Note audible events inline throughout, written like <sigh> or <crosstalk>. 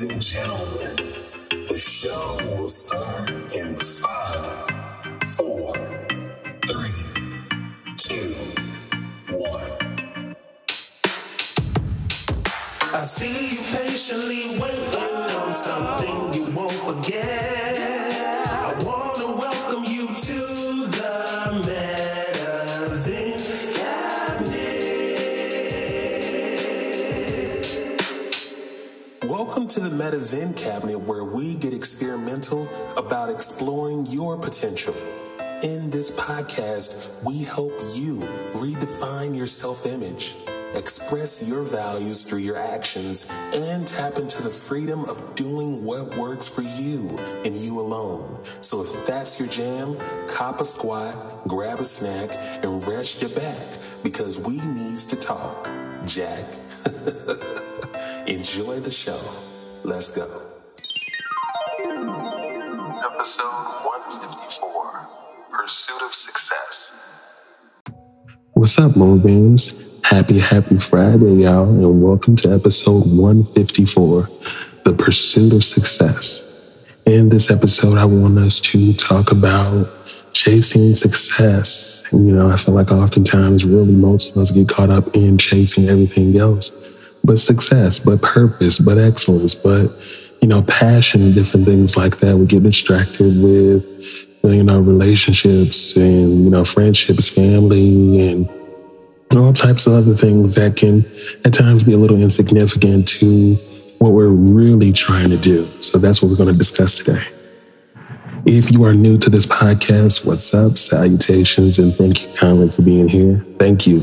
Ladies and gentlemen, the show will start in five, four, three, two, one. I see you patiently waiting on something you won't forget. The Cabinet, where we get experimental about exploring your potential. In this podcast, we help you redefine your self image, express your values through your actions, and tap into the freedom of doing what works for you and you alone. So if that's your jam, cop a squat, grab a snack, and rest your back because we needs to talk. Jack. <laughs> Enjoy the show. Let's go. Episode 154 Pursuit of Success. What's up, Moonbeams? Happy, happy Friday, y'all, and welcome to episode 154 The Pursuit of Success. In this episode, I want us to talk about chasing success. You know, I feel like oftentimes, really, most of us get caught up in chasing everything else but success, but purpose, but excellence, but you know, passion and different things like that. We get distracted with you know relationships and you know friendships, family, and all types of other things that can at times be a little insignificant to what we're really trying to do. So that's what we're going to discuss today. If you are new to this podcast, what's up? Salutations and thank you kindly for being here. Thank you.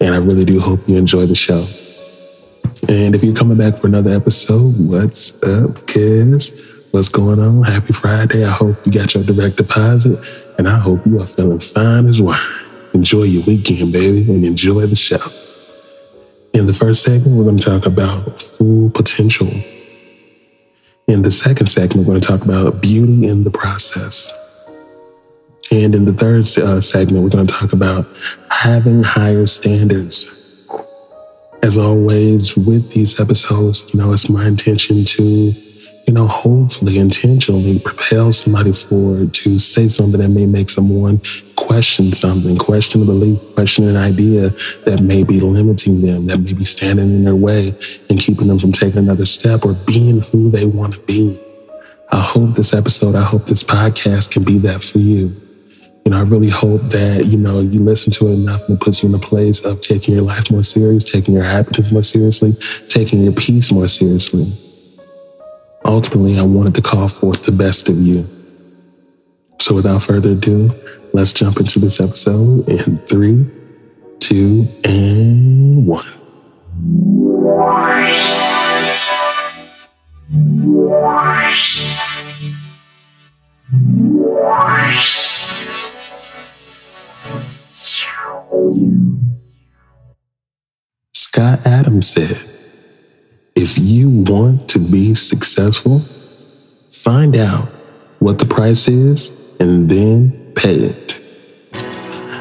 And I really do hope you enjoy the show. And if you're coming back for another episode, what's up, kids? What's going on? Happy Friday. I hope you got your direct deposit and I hope you are feeling fine as wine. Enjoy your weekend, baby, and enjoy the show. In the first segment, we're going to talk about full potential. In the second segment, we're going to talk about beauty in the process. And in the third uh, segment, we're going to talk about having higher standards. As always, with these episodes, you know, it's my intention to, you know, hopefully intentionally propel somebody forward to say something that may make someone question something, question a belief, question an idea that may be limiting them, that may be standing in their way and keeping them from taking another step or being who they want to be. I hope this episode, I hope this podcast can be that for you. You know, I really hope that, you know, you listen to it enough and it puts you in a place of taking your life more serious, taking your happiness more seriously, taking your peace more seriously. Ultimately, I wanted to call forth the best of you. So without further ado, let's jump into this episode in three, two, and one. Scott Adams said, if you want to be successful, find out what the price is and then pay it.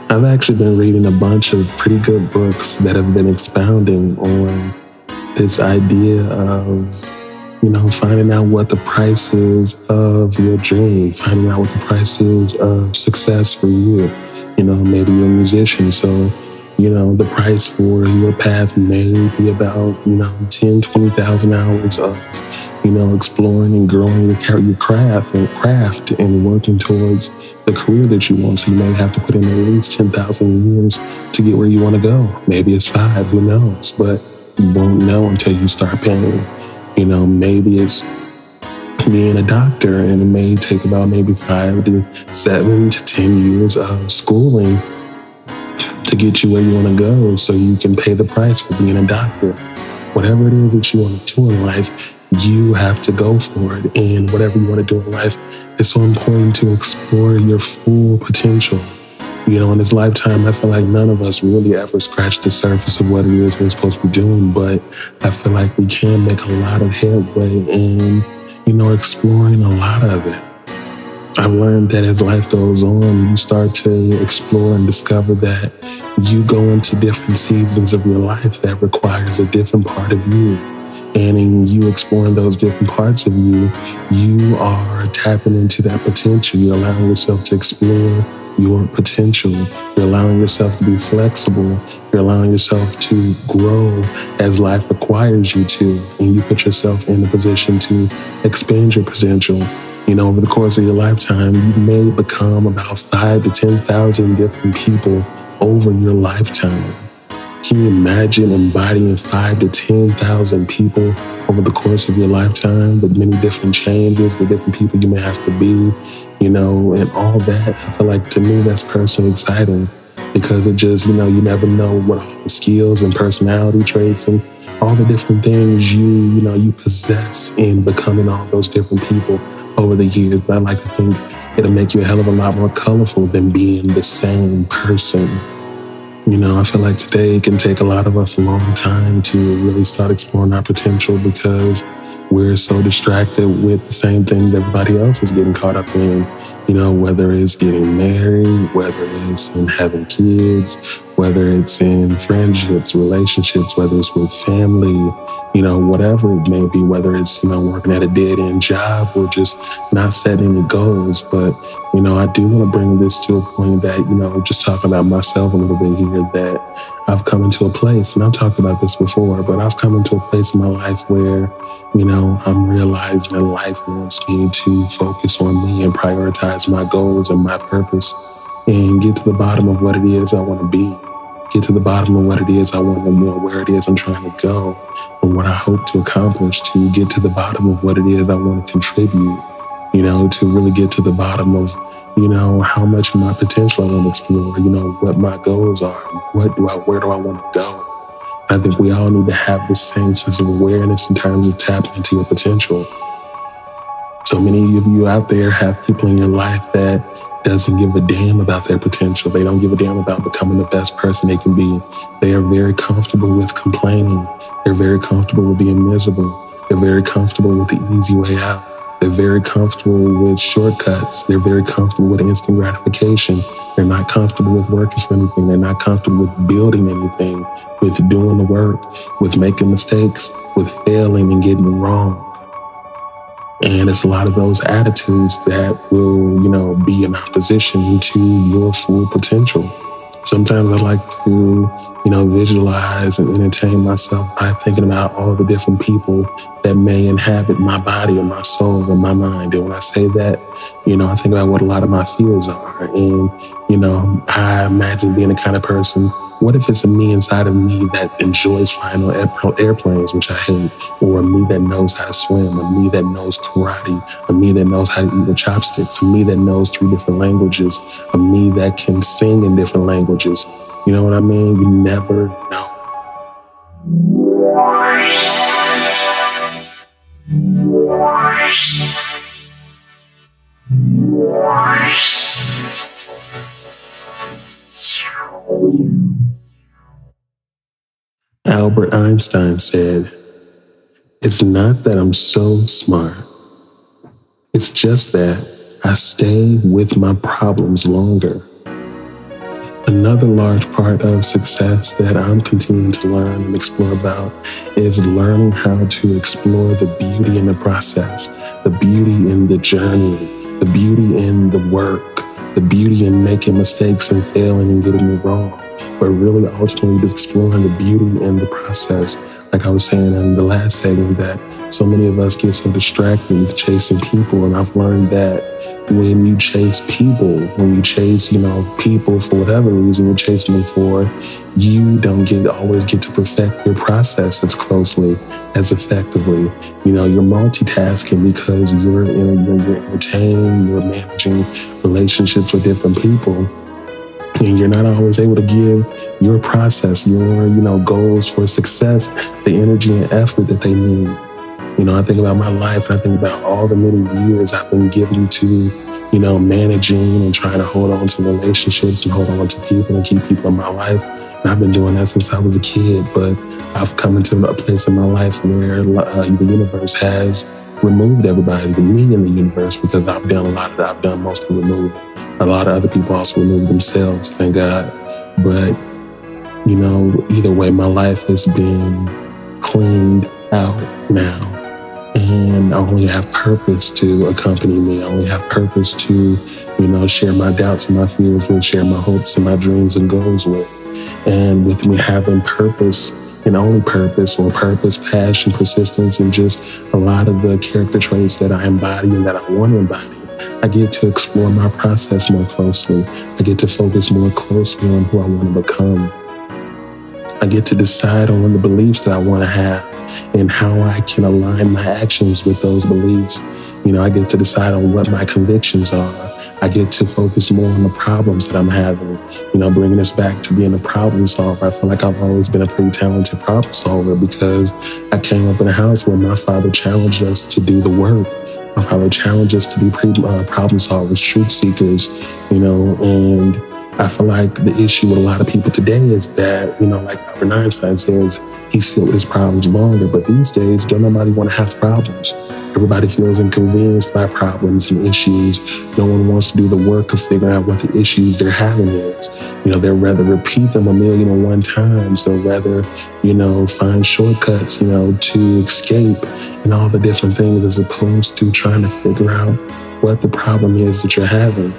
I've actually been reading a bunch of pretty good books that have been expounding on this idea of, you know, finding out what the price is of your dream, finding out what the price is of success for you. You know, maybe you're a musician, so you know, the price for your path may be about, you know, 10, 20,000 hours of, you know, exploring and growing your, your craft and craft and working towards the career that you want. So you may have to put in at least 10,000 years to get where you want to go. Maybe it's five, who knows? But you won't know until you start paying. You know, maybe it's being a doctor and it may take about maybe five to seven to 10 years of schooling to get you where you want to go so you can pay the price for being a doctor. Whatever it is that you want to do in life, you have to go for it. And whatever you want to do in life, it's so important to explore your full potential. You know, in this lifetime, I feel like none of us really ever scratch the surface of what it is we're supposed to be doing, but I feel like we can make a lot of headway in, you know, exploring a lot of it. I've learned that as life goes on, you start to explore and discover that you go into different seasons of your life that requires a different part of you. And in you exploring those different parts of you, you are tapping into that potential. You're allowing yourself to explore your potential. You're allowing yourself to be flexible. You're allowing yourself to grow as life requires you to. And you put yourself in a position to expand your potential. You know, over the course of your lifetime, you may become about five to 10,000 different people over your lifetime. Can you imagine embodying five to 10,000 people over the course of your lifetime, the many different changes, the different people you may have to be, you know, and all that? I feel like to me, that's personally exciting because it just, you know, you never know what skills and personality traits and all the different things you, you know, you possess in becoming all those different people over the years. But I like to think it'll make you a hell of a lot more colorful than being the same person you know, I feel like today it can take a lot of us a long time to really start exploring our potential because we're so distracted with the same thing that everybody else is getting caught up in. You know, whether it's getting married, whether it's in having kids, whether it's in friendships, relationships, whether it's with family, you know, whatever it may be, whether it's, you know, working at a dead end job or just not setting any goals. But, you know, I do want to bring this to a point that, you know, just talking about myself a little bit here that I've come into a place, and I've talked about this before, but I've come into a place in my life where, you know, I'm realizing that life wants me to focus on me and prioritize my goals and my purpose and get to the bottom of what it is I want to be. Get to the bottom of what it is I want to, know, where it is I'm trying to go and what I hope to accomplish to get to the bottom of what it is I want to contribute, you know, to really get to the bottom of you know, how much of my potential I want to explore, you know, what my goals are, what do I, where do I want to go? I think we all need to have the same sense of awareness in terms of tapping into your potential. So many of you out there have people in your life that doesn't give a damn about their potential. They don't give a damn about becoming the best person they can be. They are very comfortable with complaining. They're very comfortable with being miserable. They're very comfortable with the easy way out. They're very comfortable with shortcuts. They're very comfortable with instant gratification. They're not comfortable with working for anything. They're not comfortable with building anything, with doing the work, with making mistakes, with failing and getting wrong. And it's a lot of those attitudes that will, you know, be in opposition to your full potential. Sometimes I like to, you know, visualize and entertain myself by thinking about all the different people that may inhabit my body and my soul and my mind. And when I say that, you know, I think about what a lot of my fears are. And, you know, I imagine being the kind of person what if it's a me inside of me that enjoys flying on airplanes, which I hate, or a me that knows how to swim, a me that knows karate, a me that knows how to eat with chopsticks, a me that knows three different languages, a me that can sing in different languages. You know what I mean? You never know. Albert Einstein said, It's not that I'm so smart, it's just that I stay with my problems longer. Another large part of success that I'm continuing to learn and explore about is learning how to explore the beauty in the process, the beauty in the journey, the beauty in the work, the beauty in making mistakes and failing and getting it wrong but really ultimately exploring the beauty in the process. Like I was saying in the last segment, that so many of us get so distracted with chasing people. And I've learned that when you chase people, when you chase, you know, people for whatever reason you're chasing them for, you don't get always get to perfect your process as closely, as effectively. You know, you're multitasking because you're, in, you're entertaining, you're managing relationships with different people and you're not always able to give your process, your, you know, goals for success, the energy and effort that they need. You know, I think about my life and I think about all the many years I've been giving to, you know, managing and trying to hold on to relationships and hold on to people and keep people in my life. And I've been doing that since I was a kid, but I've come into a place in my life where uh, the universe has removed everybody, the me in the universe, because I've done a lot of that. I've done most of the removing. A lot of other people also removed themselves, thank God. But, you know, either way, my life has been cleaned out now. And I only have purpose to accompany me. I only have purpose to, you know, share my doubts and my fears with, share my hopes and my dreams and goals with. And with me having purpose and only purpose or purpose, passion, persistence, and just a lot of the character traits that I embody and that I want to embody. I get to explore my process more closely. I get to focus more closely on who I want to become. I get to decide on the beliefs that I want to have and how I can align my actions with those beliefs. You know, I get to decide on what my convictions are. I get to focus more on the problems that I'm having. You know, bringing us back to being a problem solver. I feel like I've always been a pretty talented problem solver because I came up in a house where my father challenged us to do the work. My father challenged us to be uh, problem solvers, truth seekers, you know, and I feel like the issue with a lot of people today is that, you know, like Albert Einstein says, he sit with his problems longer. But these days, don't nobody want to have problems. Everybody feels inconvenienced by problems and issues. No one wants to do the work of figuring out what the issues they're having is. You know, they'd rather repeat them a million and one times. They'll rather, you know, find shortcuts, you know, to escape and all the different things as opposed to trying to figure out what the problem is that you're having.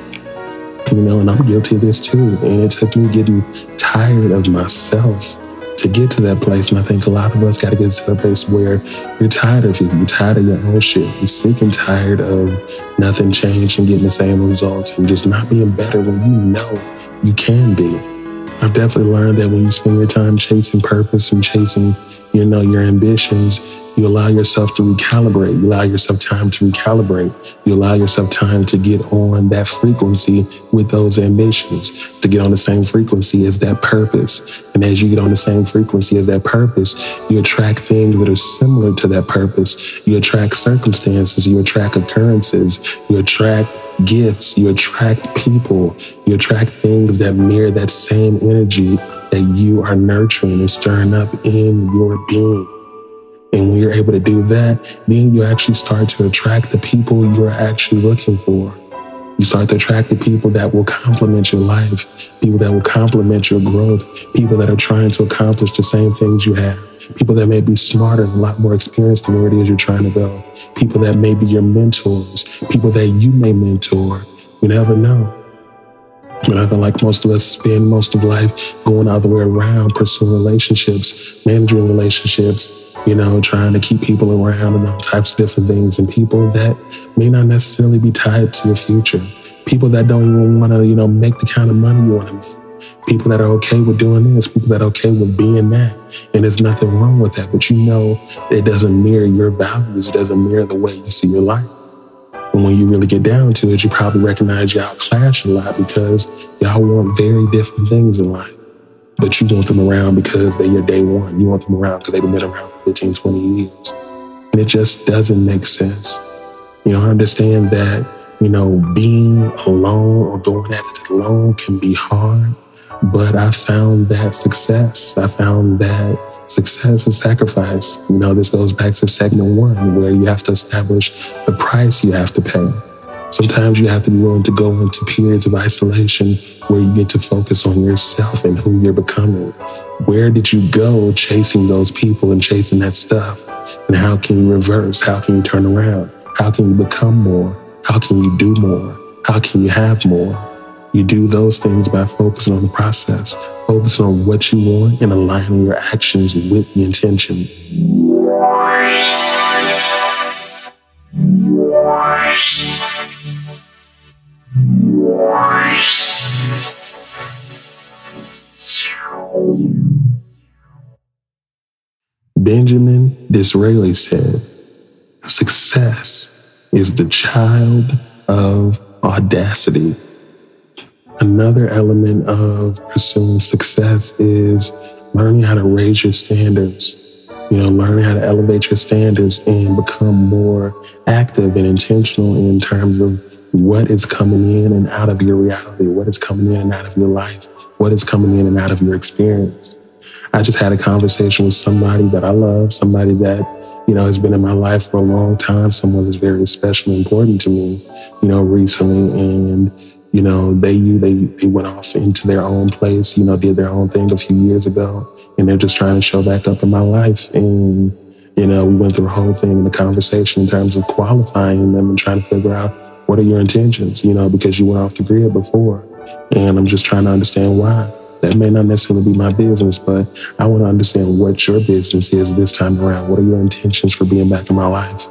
You know, and I'm guilty of this too. And it took me getting tired of myself to get to that place. And I think a lot of us got to get to the place where you're tired of it. You're tired of your own shit. You're sick and tired of nothing changing, getting the same results, and just not being better when you know you can be. I've definitely learned that when you spend your time chasing purpose and chasing, you know, your ambitions, you allow yourself to recalibrate. You allow yourself time to recalibrate. You allow yourself time to get on that frequency with those ambitions, to get on the same frequency as that purpose. And as you get on the same frequency as that purpose, you attract things that are similar to that purpose. You attract circumstances, you attract occurrences, you attract gifts, you attract people, you attract things that mirror that same energy that you are nurturing and stirring up in your being. And when you're able to do that, then you actually start to attract the people you're actually looking for. You start to attract the people that will complement your life, people that will complement your growth, people that are trying to accomplish the same things you have, people that may be smarter and a lot more experienced than where it is you're trying to go, people that may be your mentors, people that you may mentor. You never know. I feel like most of us spend most of life going all the way around, pursuing relationships, managing relationships, you know, trying to keep people around and all types of different things, and people that may not necessarily be tied to your future. People that don't even want to, you know, make the kind of money you want to make. People that are okay with doing this, people that are okay with being that. And there's nothing wrong with that, but you know it doesn't mirror your values, it doesn't mirror the way you see your life. When you really get down to it, you probably recognize y'all clash a lot because y'all want very different things in life but you want them around because they're your day one. You want them around because they've been around for 15, 20 years. And it just doesn't make sense. You know, I understand that, you know, being alone or going at it alone can be hard, but I found that success. I found that success and sacrifice. You know, this goes back to segment one, where you have to establish the price you have to pay. Sometimes you have to be willing to go into periods of isolation where you get to focus on yourself and who you're becoming. Where did you go chasing those people and chasing that stuff? And how can you reverse? How can you turn around? How can you become more? How can you do more? How can you have more? You do those things by focusing on the process, focusing on what you want and aligning your actions with the intention. Benjamin Disraeli said, Success is the child of audacity. Another element of pursuing success is learning how to raise your standards. You know, learning how to elevate your standards and become more active and intentional in terms of what is coming in and out of your reality, what is coming in and out of your life, what is coming in and out of your experience. I just had a conversation with somebody that I love, somebody that, you know, has been in my life for a long time, someone that's very special and important to me, you know, recently. And, you know, they, they, they went off into their own place, you know, did their own thing a few years ago. And they're just trying to show back up in my life. And You know, we went through a whole thing in the conversation in terms of qualifying them and trying to figure out what are your intentions, you know, because you went off the grid before. And I'm just trying to understand why. That may not necessarily be my business, but I want to understand what your business is this time around. What are your intentions for being back in my life?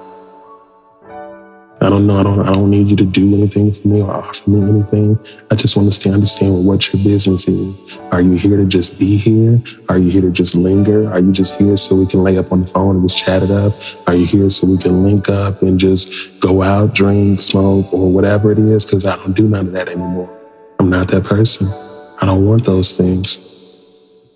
I don't know. I don't. I don't need you to do anything for me or offer me anything. I just want to understand what your business is. Are you here to just be here? Are you here to just linger? Are you just here so we can lay up on the phone and just chat it up? Are you here so we can link up and just go out, drink, smoke, or whatever it is? Because I don't do none of that anymore. I'm not that person. I don't want those things.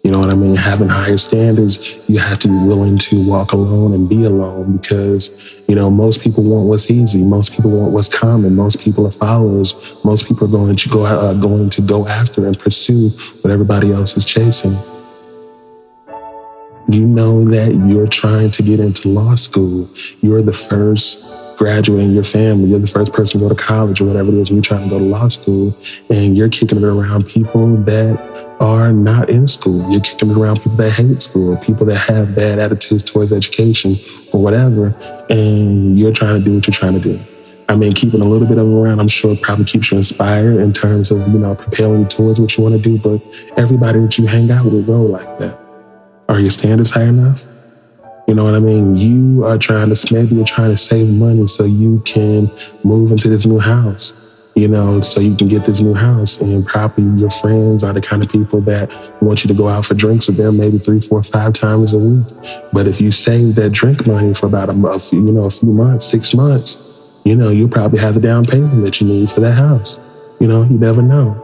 You know what I mean? Having higher standards, you have to be willing to walk alone and be alone because, you know, most people want what's easy. Most people want what's common. Most people are followers. Most people are going to go uh, going to go after and pursue what everybody else is chasing. You know that you're trying to get into law school. You're the first graduate in your family. You're the first person to go to college or whatever it is. You're trying to go to law school and you're kicking it around people that are not in school. You're kicking around people that hate school, people that have bad attitudes towards education or whatever, and you're trying to do what you're trying to do. I mean, keeping a little bit of them around, I'm sure probably keeps you inspired in terms of, you know, propelling you towards what you want to do. But everybody that you hang out with roll like that. Are your standards high enough? You know what I mean? You are trying to, maybe you're trying to save money so you can move into this new house you know, so you can get this new house. And probably your friends are the kind of people that want you to go out for drinks with them maybe three, four, five times a week. But if you save that drink money for about a month, you know, a few months, six months, you know, you'll probably have the down payment that you need for that house. You know, you never know.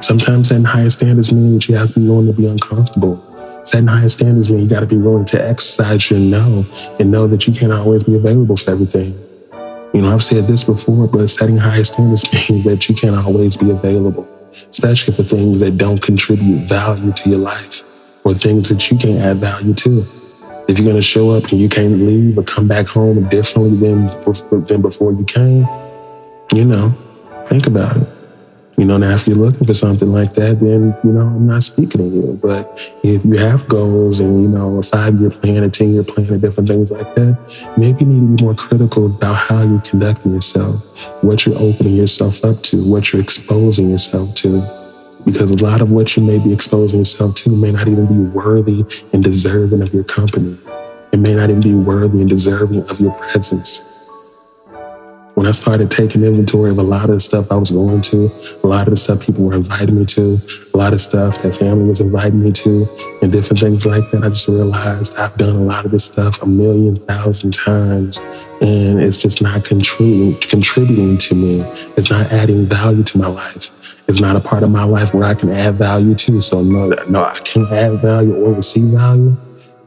Sometimes setting higher standards mean that you have to be willing to be uncomfortable. Setting higher standards mean you got to be willing to exercise your no and know that you can't always be available for everything. You know, I've said this before, but setting high standards <laughs> means that you can't always be available, especially for things that don't contribute value to your life or things that you can't add value to. If you're going to show up and you can't leave or come back home differently than, than before you came, you know, think about it. You know, now if you're looking for something like that, then, you know, I'm not speaking to you. But if you have goals and, you know, a five year plan, a 10 year plan, and different things like that, maybe you need to be more critical about how you're conducting yourself, what you're opening yourself up to, what you're exposing yourself to. Because a lot of what you may be exposing yourself to may not even be worthy and deserving of your company. It may not even be worthy and deserving of your presence when I started taking inventory of a lot of the stuff I was going to, a lot of the stuff people were inviting me to, a lot of stuff that family was inviting me to, and different things like that, I just realized I've done a lot of this stuff a million thousand times, and it's just not contributing contributing to me. It's not adding value to my life. It's not a part of my life where I can add value to. So no, no, I can't add value or receive value.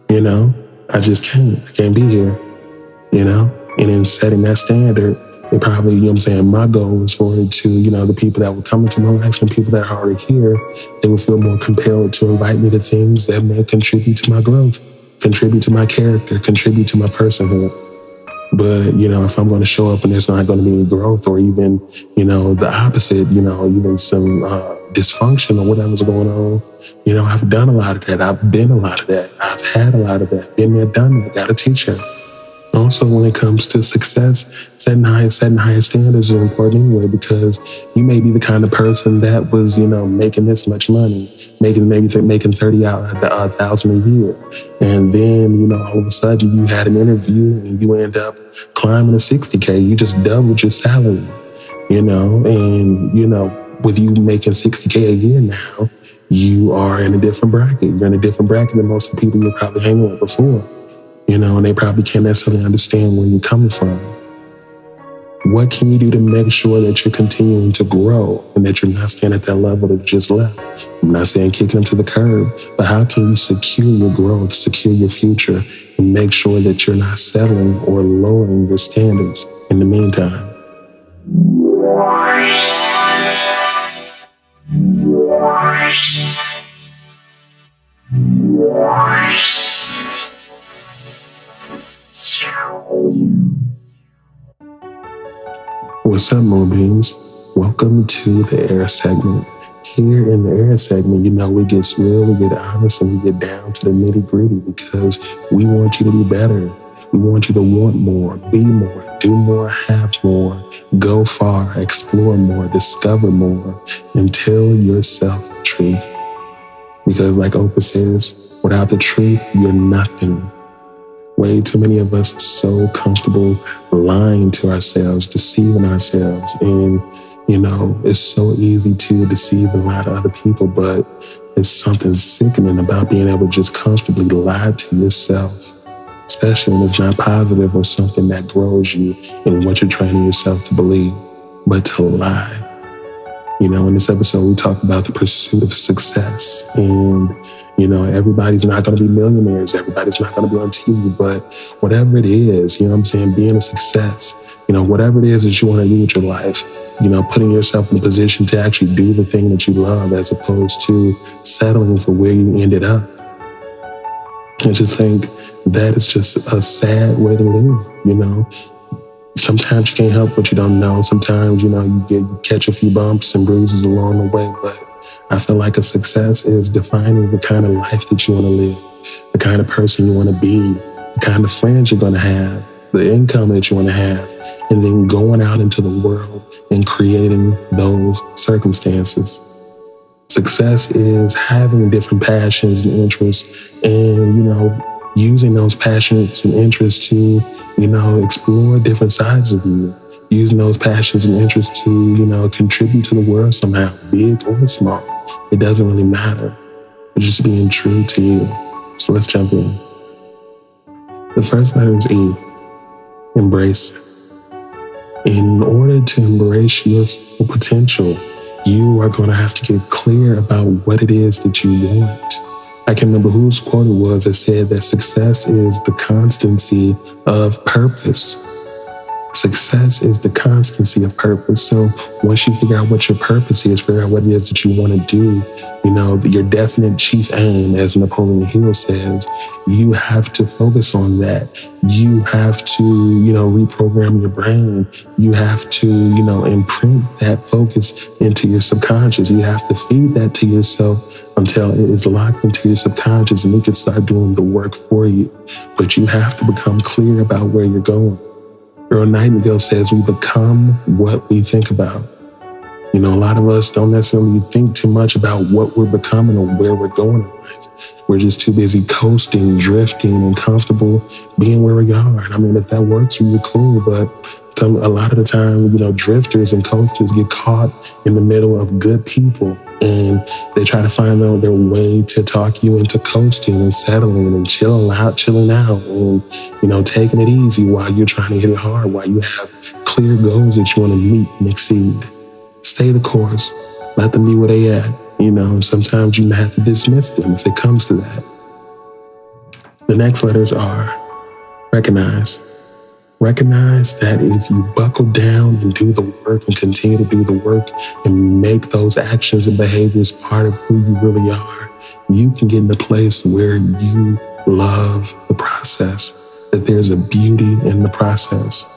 You know, I just can't. I can't be here. You know, and in setting that standard it probably, you know what I'm saying, my goal is for it to, you know, the people that would come into my life and people that are already here, they would feel more compelled to invite me to things that may contribute to my growth, contribute to my character, contribute to my personhood. But, you know, if I'm going to show up and there's not going to be any growth or even, you know, the opposite, you know, even some uh, dysfunction or whatever's going on, you know, I've done a lot of that. I've been a lot of that. I've had a lot of that. Been there, done that. Got a teacher. Also, when it comes to success, setting high, setting higher standards is important anyway because you may be the kind of person that was, you know, making this much money, making maybe making thirty uh, thousand a year, and then you know all of a sudden you had an interview and you end up climbing to sixty k. You just doubled your salary, you know, and you know with you making sixty k a year now, you are in a different bracket. You're in a different bracket than most of the people you're probably hanging with before you know, and they probably can't necessarily understand where you're coming from. What can you do to make sure that you're continuing to grow and that you're not staying at that level that you just left? I'm not saying kicking them to the curb, but how can you secure your growth, secure your future, and make sure that you're not settling or lowering your standards in the meantime? What's up, Moonbeams? Welcome to the air segment here in the air segment, you know, we get real, we get honest, and we get down to the nitty gritty because we want you to be better. We want you to want more, be more, do more, have more, go far, explore more, discover more, and tell yourself the truth. Because, like Oprah says, without the truth, you're nothing. Way too many of us are so comfortable lying to ourselves, deceiving ourselves, and you know, it's so easy to deceive and lie to other people, but it's something sickening about being able to just comfortably lie to yourself, especially when it's not positive or something that grows you in what you're training yourself to believe, but to lie. You know, in this episode, we talk about the pursuit of success. And, you know, everybody's not going to be millionaires, everybody's not going to be on TV, but whatever it is, you know what I'm saying, being a success you know, whatever it is that you want to do with your life, you know, putting yourself in a position to actually do the thing that you love as opposed to settling for where you ended up. I just think that is just a sad way to live, you know. Sometimes you can't help what you don't know. Sometimes, you know, you get you catch a few bumps and bruises along the way, but I feel like a success is defining the kind of life that you want to live, the kind of person you want to be, the kind of friends you're going to have, the income that you want to have, and then going out into the world and creating those circumstances. Success is having different passions and interests and, you know, using those passions and interests to, you know, explore different sides of you. Using those passions and interests to, you know, contribute to the world somehow, big or small. It doesn't really matter. But just being true to you. So let's jump in. The first letter is E embrace. In order to embrace your full potential, you are going to have to get clear about what it is that you want. I can remember whose quote it was that said that success is the constancy of purpose. Success is the constancy of purpose. So once you figure out what your purpose is, figure out what it is that you want to do, you know, your definite chief aim, as Napoleon Hill says, you have to focus on that. You have to, you know, reprogram your brain. You have to, you know, imprint that focus into your subconscious. You have to feed that to yourself until it is locked into your subconscious and it can start doing the work for you. But you have to become clear about where you're going. Earl Nightingale says we become what we think about. You know, a lot of us don't necessarily think too much about what we're becoming or where we're going in life. We're just too busy coasting, drifting, and comfortable being where we are. And I mean, if that works for you, cool. But some, a lot of the time, you know, drifters and coasters get caught in the middle of good people and they try to find out their way to talk you into coasting and settling and chilling out, chilling out, and you know, taking it easy while you're trying to hit it hard, while you have clear goals that you want to meet and exceed. Stay the course. Let them be where they at. You know, sometimes you have to dismiss them if it comes to that. The next letters are recognize. Recognize that if you buckle down and do the work and continue to do the work and make those actions and behaviors part of who you really are, you can get in a place where you love the process, that there's a beauty in the process.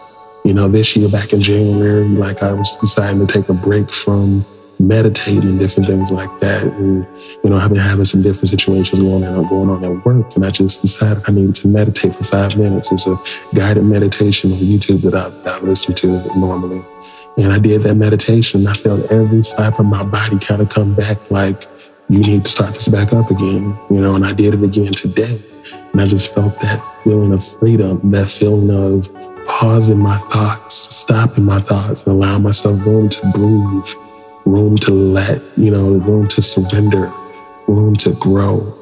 You know, this year back in January, like I was deciding to take a break from meditating different things like that. And, you know, I've been having some different situations going on, going on at work. And I just decided I needed to meditate for five minutes. It's a guided meditation on YouTube that I, that I listen to normally. And I did that meditation. I felt every fiber of my body kind of come back like, you need to start this back up again, you know, and I did it again today. And I just felt that feeling of freedom, that feeling of pausing my thoughts, stopping my thoughts, and allowing myself room to breathe room to let, you know, room to surrender, room to grow.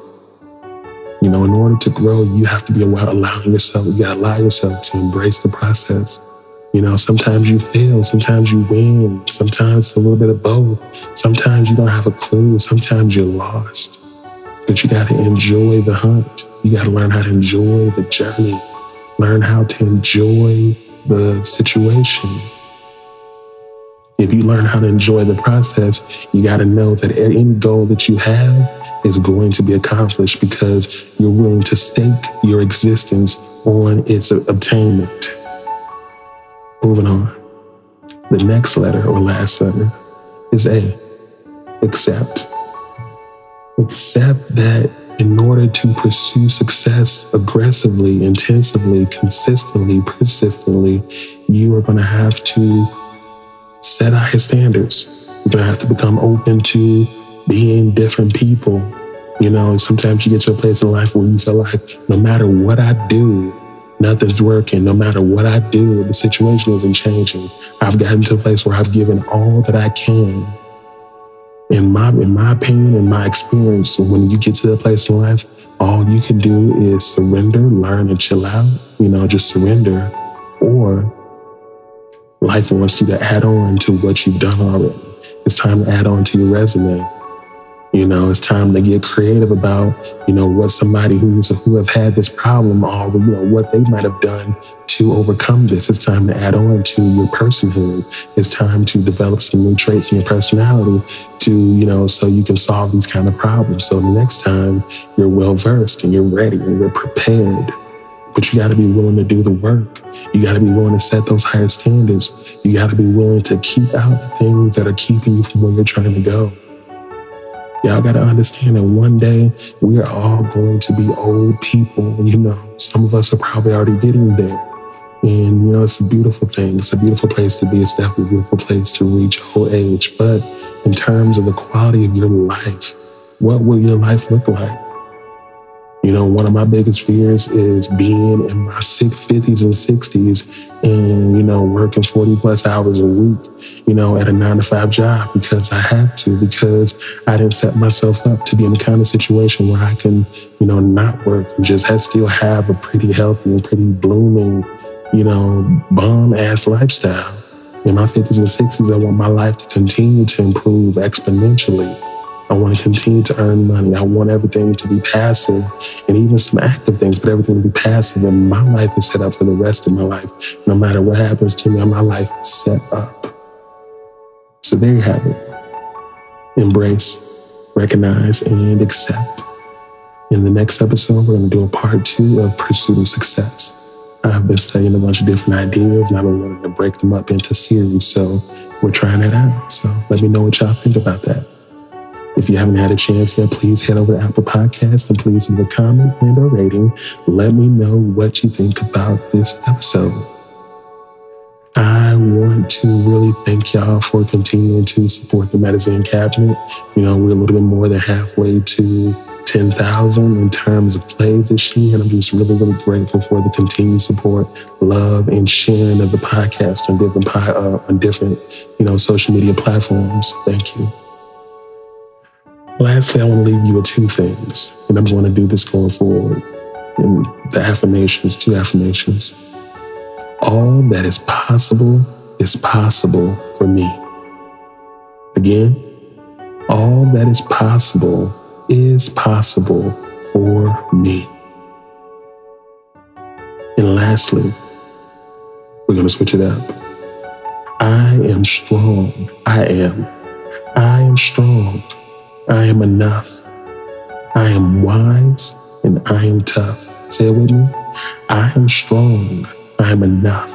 You know, in order to grow, you have to be allowing yourself, you gotta allow yourself to embrace the process. You know, sometimes you fail, sometimes you win, sometimes it's a little bit of both. Sometimes you don't have a clue, sometimes you're lost. But you gotta enjoy the hunt. You gotta learn how to enjoy the journey, learn how to enjoy the situation if you learn how to enjoy the process, you got to know that any goal that you have is going to be accomplished because you're willing to stake your existence on its obtainment. Moving on. The next letter or last letter is A. accept. Accept that in order to pursue success aggressively, intensively, consistently, persistently, you are going to have to set higher standards. You're to have to become open to being different people. You know, sometimes you get to a place in life where you feel like no matter what I do, nothing's working. No matter what I do, the situation isn't changing. I've gotten to a place where I've given all that I can. In my in my opinion, in my experience, when you get to that place in life, all you can do is surrender, learn, and chill out. You know, just surrender. Or life wants you to add on to what you've done already. It's time to add on to your resume. You know, it's time to get creative about, you know, what somebody who's who have had this problem or, you know, what they might have done to overcome this. It's time to add on to your personhood. It's time to develop some new traits in your personality to, you know, so you can solve these kind of problems. So the next time you're well versed and you're ready and you're prepared. You got to be willing to do the work. You got to be willing to set those higher standards. You got to be willing to keep out the things that are keeping you from where you're trying to go. Y'all got to understand that one day we are all going to be old people. You know, some of us are probably already getting there. And, you know, it's a beautiful thing. It's a beautiful place to be. It's definitely a beautiful place to reach old age. But in terms of the quality of your life, what will your life look like? You know, one of my biggest fears is being in my 50s and 60s and, you know, working 40 plus hours a week, you know, at a nine to five job because I have to, because I didn't set myself up to be in the kind of situation where I can, you know, not work and just have, still have a pretty healthy and pretty blooming, you know, bomb ass lifestyle. In my 50s and 60s, I want my life to continue to improve exponentially. I want to continue to earn money. I want everything to be passive and even some active things, but everything to be passive. And my life is set up for the rest of my life. No matter what happens to me, my life is set up. So there you have it. Embrace, recognize, and accept. In the next episode, we're going to do a part two of Pursuing Success. I've been studying a bunch of different ideas and I've been wanting to break them up into series. So we're trying that out. So let me know what y'all think about that. If you haven't had a chance yet, please head over to Apple Podcasts and please leave a comment and a rating. Let me know what you think about this episode. I want to really thank y'all for continuing to support the Medizen Cabinet. You know, we're a little bit more than halfway to 10,000 in terms of plays this year. And I'm just really, really grateful for the continued support, love, and sharing of the podcast on different, uh, on different, you know, social media platforms. Thank you. Lastly, I want to leave you with two things, and I'm going to do this going forward. And the affirmations, two affirmations. All that is possible is possible for me. Again, all that is possible is possible for me. And lastly, we're going to switch it up. I am strong. I am. I am strong. I am enough. I am wise and I am tough. Say it with me. I am strong. I am enough.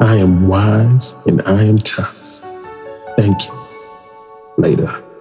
I am wise and I am tough. Thank you. Later.